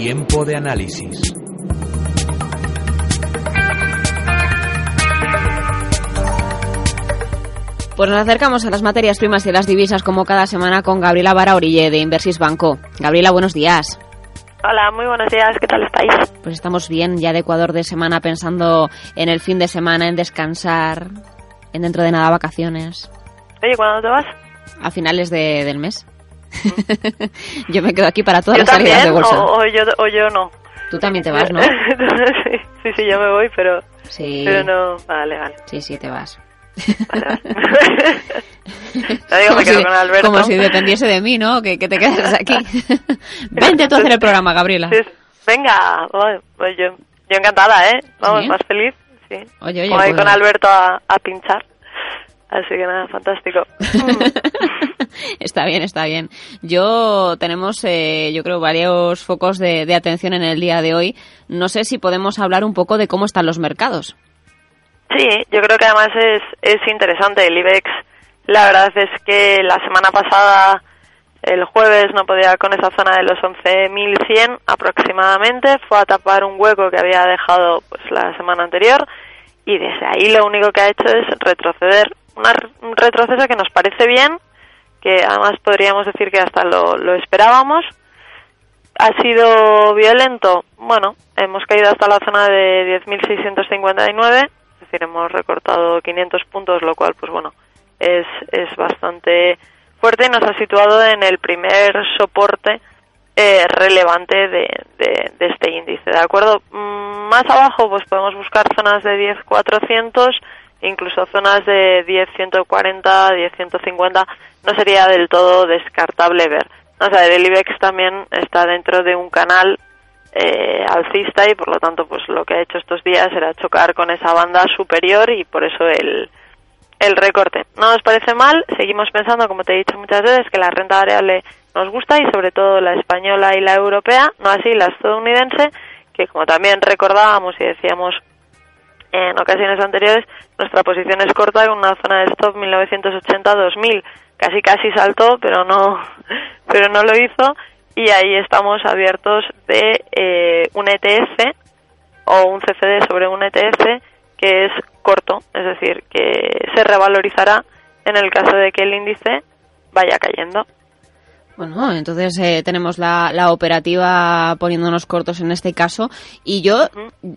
Tiempo de análisis. Pues nos acercamos a las materias primas y las divisas como cada semana con Gabriela Vara Orille de Inversis Banco. Gabriela, buenos días. Hola, muy buenos días, ¿qué tal estáis? Pues estamos bien ya de Ecuador de semana pensando en el fin de semana, en descansar, en dentro de nada vacaciones. Oye, ¿cuándo te vas? A finales de, del mes. yo me quedo aquí para todas ¿Yo las salidas de también, bolsa. o, o yo, o yo no. Tú también te vas, ¿no? sí, sí, sí, yo me voy, pero, Sí, pero no... Vale, vale. sí, sí, te vas. vale, vale. digo, como, me quedo si, con Alberto. como si dependiese de mí, ¿no? Que, que te quedas aquí. Vente tú a hacer el programa, Gabriela. Sí, Venga, yo. Yo encantada, ¿eh? Vamos, ¿Sí? más feliz. Sí. Oye, oye, Voy pues- con Alberto a, a pinchar. Así que nada, fantástico. está bien, está bien. Yo tenemos, eh, yo creo, varios focos de, atención en el día de hoy. No sé si podemos hablar un poco de cómo están los mercados. Sí, yo creo que además es, es interesante. El IBEX, la verdad es que la semana pasada, el jueves, no podía con esa zona de los 11.100 aproximadamente. Fue a tapar un hueco que había dejado pues la semana anterior y desde ahí lo único que ha hecho es retroceder. Una- un retroceso que nos parece bien, que además podríamos decir que hasta lo, lo esperábamos. ¿Ha sido violento? Bueno, hemos caído hasta la zona de 10.659, es decir, hemos recortado 500 puntos, lo cual, pues bueno, es, es bastante fuerte y nos ha situado en el primer soporte eh, relevante de, de, de este índice, ¿de acuerdo? Mm, más abajo, pues podemos buscar zonas de 10.400, incluso zonas de 10.140, 10.150, no sería del todo descartable ver. O sea, el IBEX también está dentro de un canal eh, alcista y por lo tanto pues lo que ha hecho estos días era chocar con esa banda superior y por eso el, el recorte. No nos parece mal, seguimos pensando, como te he dicho muchas veces, que la renta variable nos gusta y sobre todo la española y la europea, no así la estadounidense, que como también recordábamos y decíamos en ocasiones anteriores, nuestra posición es corta con una zona de stop 1980-2000. Casi casi saltó, pero no, pero no lo hizo y ahí estamos abiertos de eh, un ETF o un CCD sobre un ETF que es corto, es decir, que se revalorizará en el caso de que el índice vaya cayendo. Bueno, entonces eh, tenemos la, la operativa poniéndonos cortos en este caso. Y yo,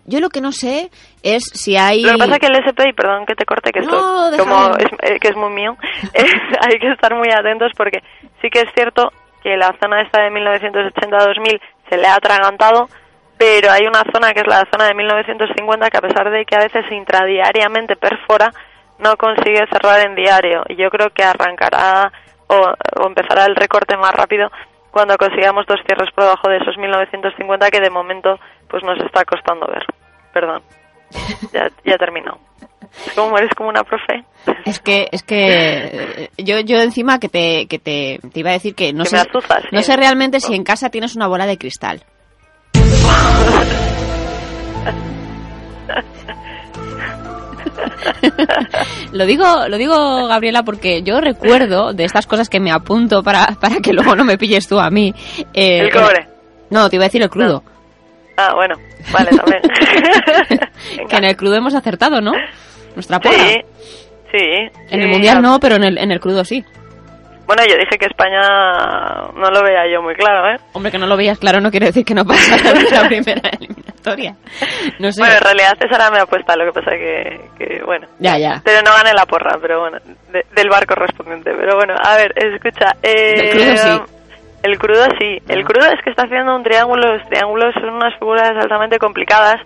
yo lo que no sé es si hay. Lo que pasa es que el SPI, perdón que te corte, que No, esto como es, eh, que es muy mío, es- hay que estar muy atentos porque sí que es cierto que la zona esta de 1980-2000 se le ha atragantado, pero hay una zona que es la zona de 1950 que a pesar de que a veces intradiariamente perfora, no consigue cerrar en diario. Y yo creo que arrancará o, o empezará el recorte más rápido cuando consigamos dos cierres por debajo de esos 1950 que de momento pues nos está costando ver. Perdón. Ya, ya he terminado. Es como eres como una profe. Es que, es que eh, yo, yo encima que te, que te, te iba a decir que no Que sé, azuzas, no sí. sé realmente si en casa tienes una bola de cristal. lo digo, lo digo Gabriela porque yo recuerdo de estas cosas que me apunto para, para que luego no me pilles tú a mí. eh, El cobre. No, te iba a decir el crudo. Ah, bueno. Vale, también. que en el crudo hemos acertado, ¿no? Nuestra porra. Sí, sí. En el sí. mundial no, pero en el, en el crudo sí. Bueno, yo dije que España no lo veía yo muy claro, ¿eh? Hombre, que no lo veías claro no quiere decir que no pasa la primera No sé. Bueno, en realidad esa era mi apuesta, lo que pasa que, que bueno. Ya, ya. Pero no gané la porra, pero bueno, de- del bar correspondiente. Pero bueno, a ver, escucha. Eh, Del crudo sí. El crudo sí. El crudo es que está haciendo un triángulo. Los triángulos son unas figuras altamente complicadas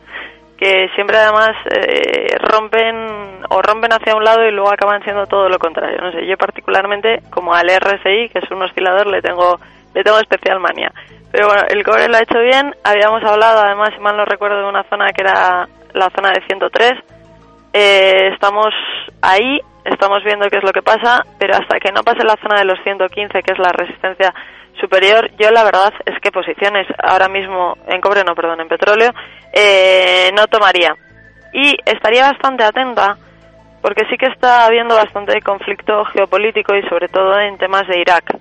que siempre además eh, rompen o rompen hacia un lado y luego acaban siendo todo lo contrario. No sé, yo particularmente como al RSI, que es un oscilador, le tengo le tengo especial manía. Pero bueno, el cobre lo ha hecho bien. Habíamos hablado, además, si mal no recuerdo, de una zona que era la zona de 103. Eh, estamos ahí, estamos viendo qué es lo que pasa, pero hasta que no pase la zona de los 115, que es la resistencia superior, yo la verdad es que posiciones ahora mismo en cobre, no, perdón, en petróleo, eh, no tomaría. Y estaría bastante atenta porque sí que está habiendo bastante conflicto geopolítico y sobre todo en temas de Irak.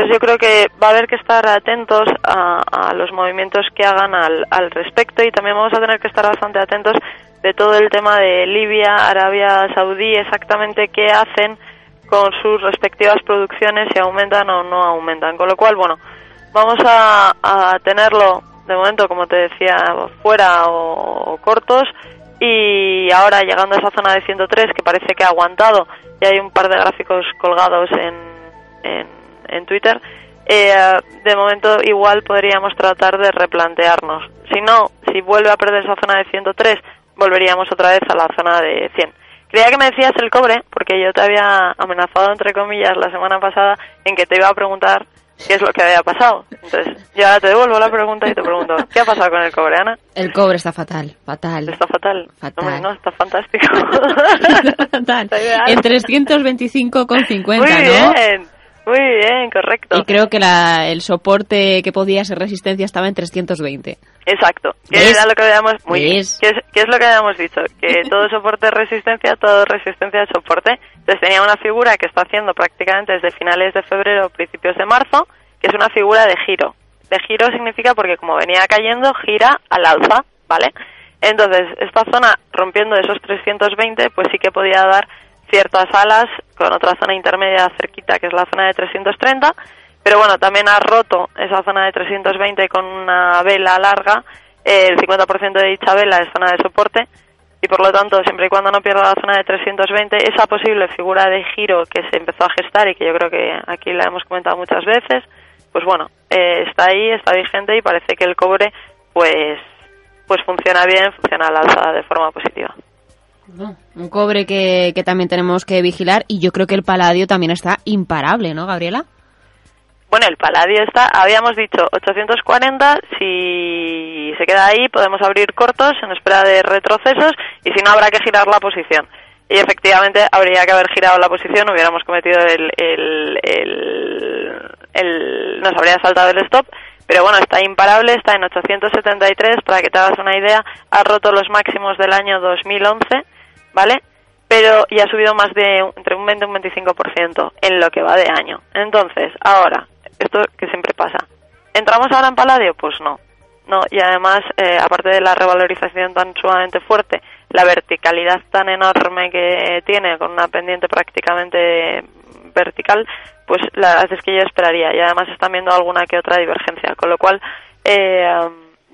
Entonces yo creo que va a haber que estar atentos a, los movimientos que hagan al, al respecto y también vamos a tener que estar bastante atentos de todo el tema de Libia, Arabia Saudí, exactamente qué hacen con sus respectivas producciones, si aumentan o no aumentan. Con lo cual, bueno, vamos a, a tenerlo de momento, como te decía, fuera o, cortos y ahora llegando a esa zona de 103 que parece que ha aguantado y hay un par de gráficos colgados en, en Twitter, eh, de momento igual podríamos tratar de replantearnos. Si no, si vuelve a perder esa zona de 103, volveríamos otra vez a la zona de 100. Creía que me decías el cobre, porque yo te había amenazado, entre comillas, la semana pasada en que te iba a preguntar qué es lo que había pasado. Entonces, ya te devuelvo la pregunta y te pregunto, ¿qué ha pasado con el cobre, Ana? El cobre está fatal, fatal. Está fatal. Fatal. No, está fantástico. fatal. en 325,50, Muy bien. Muy bien, correcto. Y creo que la, el soporte que podía ser resistencia estaba en 320. Exacto. ¿Qué era lo que habíamos, muy ¿Qué, es, ¿Qué es lo que habíamos dicho? Que todo soporte es resistencia, todo resistencia es soporte. Entonces tenía una figura que está haciendo prácticamente desde finales de febrero, principios de marzo, que es una figura de giro. De giro significa porque como venía cayendo, gira al alza, ¿vale? Entonces, esta zona rompiendo esos 320, pues sí que podía dar ciertas alas con otra zona intermedia cerquita que es la zona de 330, pero bueno, también ha roto esa zona de 320 con una vela larga, el 50% de dicha vela es zona de soporte y por lo tanto, siempre y cuando no pierda la zona de 320, esa posible figura de giro que se empezó a gestar y que yo creo que aquí la hemos comentado muchas veces, pues bueno, eh, está ahí, está vigente y parece que el cobre pues pues funciona bien, funciona al alza de forma positiva. Un cobre que, también tenemos que vigilar y yo creo que el paladio también está imparable, ¿no, Gabriela? Bueno, el paladio está, habíamos dicho 840, si se queda ahí podemos abrir cortos en espera de retrocesos y si no habrá que girar la posición. Y efectivamente habría que haber girado la posición, hubiéramos cometido el, el, el, el nos habría saltado el stop, pero bueno, está imparable, está en 873, para que te hagas una idea, ha roto los máximos del año 2011 ¿vale? Pero ya ha subido más de entre un 20 y un 25% en lo que va de año. Entonces, ahora, esto que siempre pasa. ¿Entramos ahora en Paladio? Pues no. No, y además, eh, aparte de la revalorización tan sumamente fuerte, la verticalidad tan enorme que tiene, con una pendiente prácticamente vertical, pues la verdad es que yo esperaría. Y además están viendo alguna que otra divergencia, con lo cual eh,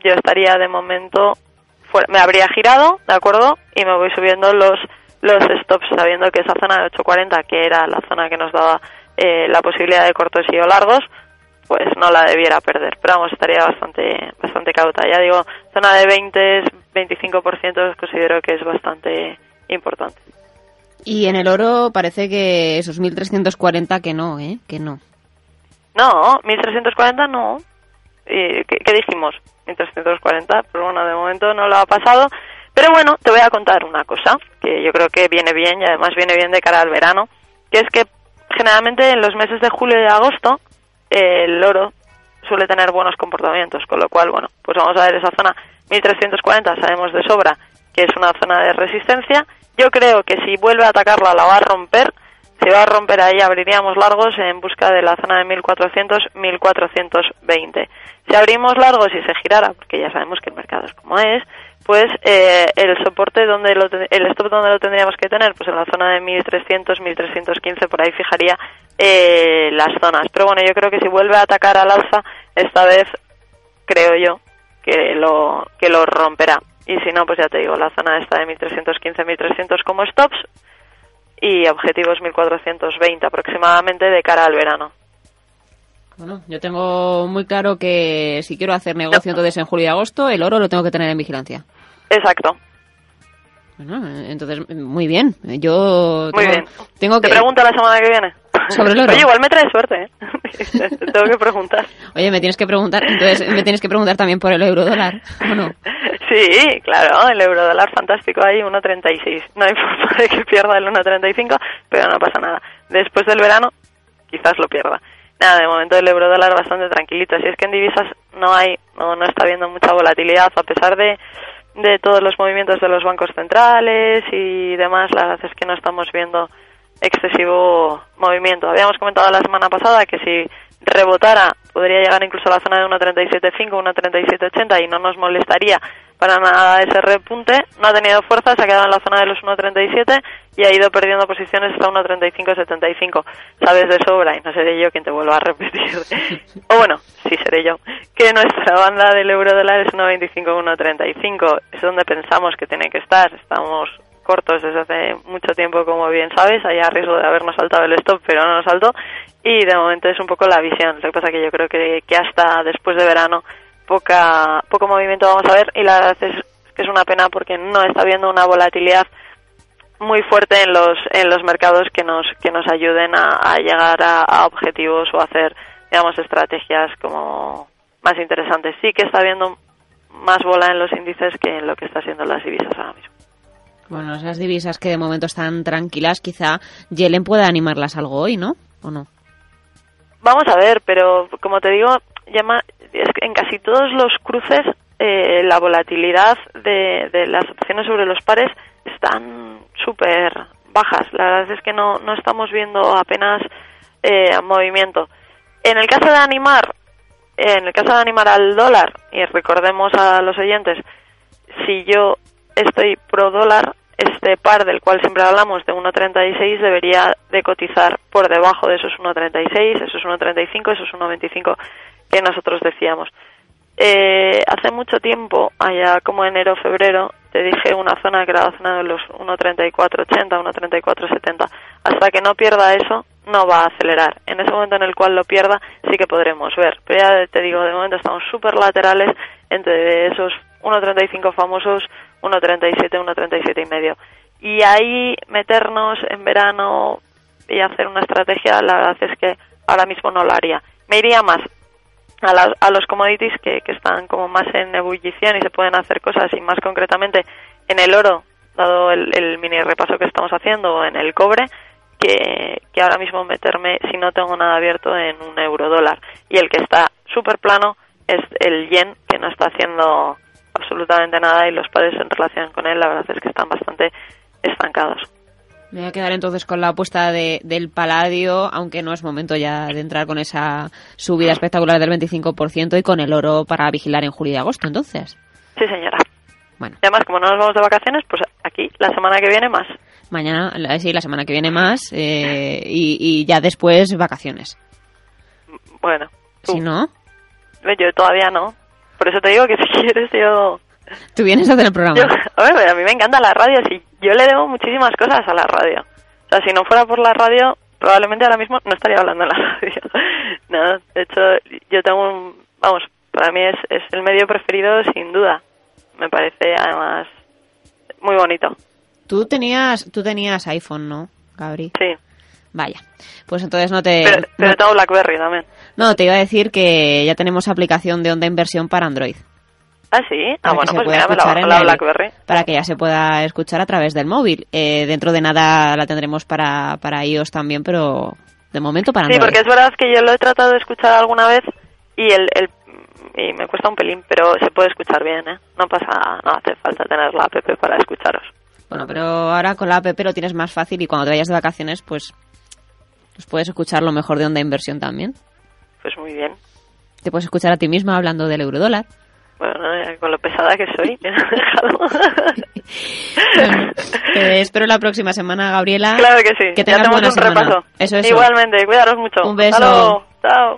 yo estaría de momento me habría girado, ¿de acuerdo? Y me voy subiendo los, los stops sabiendo que esa zona de 840, que era la zona que nos daba eh, la posibilidad de cortos y o largos, pues no la debiera perder. Pero vamos, estaría bastante, bastante cauta. Ya digo, zona de 20, 25% considero que es bastante importante. Y en el oro parece que esos 1340 que no, ¿eh? Que no. No, 1340 no. ¿Qué, ¿Qué dijimos? 1340, pero bueno, de momento no lo ha pasado. Pero bueno, te voy a contar una cosa que yo creo que viene bien y además viene bien de cara al verano, que es que generalmente en los meses de julio y agosto el oro suele tener buenos comportamientos, con lo cual, bueno, pues vamos a ver esa zona 1340, sabemos de sobra que es una zona de resistencia. Yo creo que si vuelve a atacarla la va a romper se va a romper ahí, abriríamos largos en busca de la zona de 1400-1420. Si abrimos largos y se girara, porque ya sabemos que el mercado es como es, pues eh, el soporte donde lo, el stop donde lo tendríamos que tener, pues en la zona de 1300, 1315, por ahí fijaría eh, las zonas. Pero bueno, yo creo que si vuelve a atacar al alza, esta vez creo yo que lo que lo romperá. Y si no, pues ya te digo, la zona esta de 1315, 1300 como stops, y objetivos 1420 aproximadamente de cara al verano. Bueno, yo tengo muy claro que si quiero hacer negocio entonces en julio y agosto, el oro lo tengo que tener en vigilancia. Exacto. Bueno, entonces, muy bien. Yo muy bien. tengo que... Te pregunto la semana que viene. Sobre el oro. Oye, igual me trae suerte, ¿eh? tengo que preguntar. Oye, me tienes que preguntar, entonces me tienes que preguntar también por el euro dólar, ¿o no? Sí, claro, el euro dólar fantástico ahí, 1.36. No hay forma de que pierda el 1.35, pero no pasa nada. Después del verano, quizás lo pierda. Nada, de momento el euro dólar bastante tranquilito. Si es que en divisas no hay, no, no está habiendo mucha volatilidad, a pesar de, de todos los movimientos de los bancos centrales y demás, la verdad es que no estamos viendo excesivo movimiento. Habíamos comentado la semana pasada que si rebotara, podría llegar incluso a la zona de 1.37.5, 1.37.80 y no nos molestaría para nada ese repunte. No ha tenido fuerza, se ha quedado en la zona de los 1.37 y ha ido perdiendo posiciones hasta 1.35.75. Sabes de sobra, y no seré yo quien te vuelva a repetir. o bueno, sí seré yo, que nuestra banda del euro dólar es 1.25-1.35. Es donde pensamos que tiene que estar. Estamos cortos desde hace mucho tiempo, como bien sabes, hay a riesgo de habernos saltado el stop, pero no nos saltó, y de momento es un poco la visión. Lo que pasa que yo creo que, hasta después de verano poca, poco movimiento vamos a ver, y la verdad es que es una pena porque no está habiendo una volatilidad muy fuerte en los en los mercados que nos que nos ayuden a, llegar a, a, objetivos o hacer digamos estrategias como más interesantes. Sí que está habiendo más bola en los índices que en lo que está haciendo las divisas ahora mismo bueno, esas divisas que de momento están tranquilas, quizá Yellen pueda animarlas algo hoy, ¿no? ¿O no? Vamos a ver, pero como te digo, llama, es en casi todos los cruces eh, la volatilidad de, de, las opciones sobre los pares están súper bajas. La verdad es que no, no estamos viendo apenas eh, movimiento. En el caso de animar, en el caso de animar al dólar, y recordemos a los oyentes, si yo estoy pro dólar, este par del cual siempre hablamos de 1.36 debería de cotizar por debajo de esos 1.36, esos 1.35, esos 1.25 que nosotros decíamos. Eh, hace mucho tiempo, allá como enero, febrero, te dije una zona que era la zona de los 1.34.80, 1.34.70. Hasta que no pierda eso, no va a acelerar. En ese momento en el cual lo pierda, sí que podremos ver. Pero ya te digo, de momento estamos súper laterales entre esos 1.35 famosos 1.37, 1.37 y medio. Y ahí meternos en verano y hacer una estrategia, la verdad es que ahora mismo no lo haría. Me iría más a, a los commodities que, que están como más en ebullición y se pueden hacer cosas y más concretamente en el oro, dado el, el mini repaso que estamos haciendo, o en el cobre, que, que ahora mismo meterme si no tengo nada abierto en un euro dólar. Y el que está súper plano es el yen, que no está haciendo absolutamente nada y los pares en relación con él la verdad es que están bastante estancados. Me voy a quedar entonces con la apuesta de, del paladio, aunque no es momento ya de entrar con esa subida espectacular del 25% y con el oro para vigilar en julio y agosto, entonces. Sí, señora. Bueno. Y además, como no nos vamos de vacaciones, pues aquí la semana que viene más. Mañana, sí, la semana que viene más eh, y, y, ya después vacaciones. Bueno. Si no. Yo todavía no. Por eso te digo que si quieres yo... Tú vienes a hacer el programa. a, mí me encanta la radio, sí. Yo le debo muchísimas cosas a la radio. O sea, si no fuera por la radio, probablemente ahora mismo no estaría hablando en la radio. no, de hecho, yo tengo un... Vamos, para mí es, es el medio preferido sin duda. Me parece además muy bonito. Tú tenías, tú tenías iPhone, ¿no, Gabri? Sí. Vaya, pues entonces no te... Pero, pero tengo BlackBerry también. No, te iba a decir que ya tenemos aplicación de onda inversión para Android. Ah, sí. Ah, bueno, pues mira, la, la BlackBerry. Para que ya se pueda escuchar a través del móvil. Eh, dentro de nada la tendremos para, para iOS también, pero de momento para Android. Sí, porque es verdad que yo lo he tratado de escuchar alguna vez y el, el y me cuesta un pelín, pero se puede escuchar bien, ¿eh? No pasa, no hace falta tener la app para escucharos. Bueno, pero ahora con la app lo tienes más fácil y cuando te vayas de vacaciones, pues, pues puedes escuchar lo mejor de onda inversión también. Pues muy bien. Te puedes escuchar a ti misma hablando del eurodólar. Bueno, con lo pesada que soy, me dejado. bueno, espero la próxima semana, Gabriela. Claro que sí. Que tengas ya un repaso. Eso es. Igualmente, cuidaros mucho. Un beso. Chao.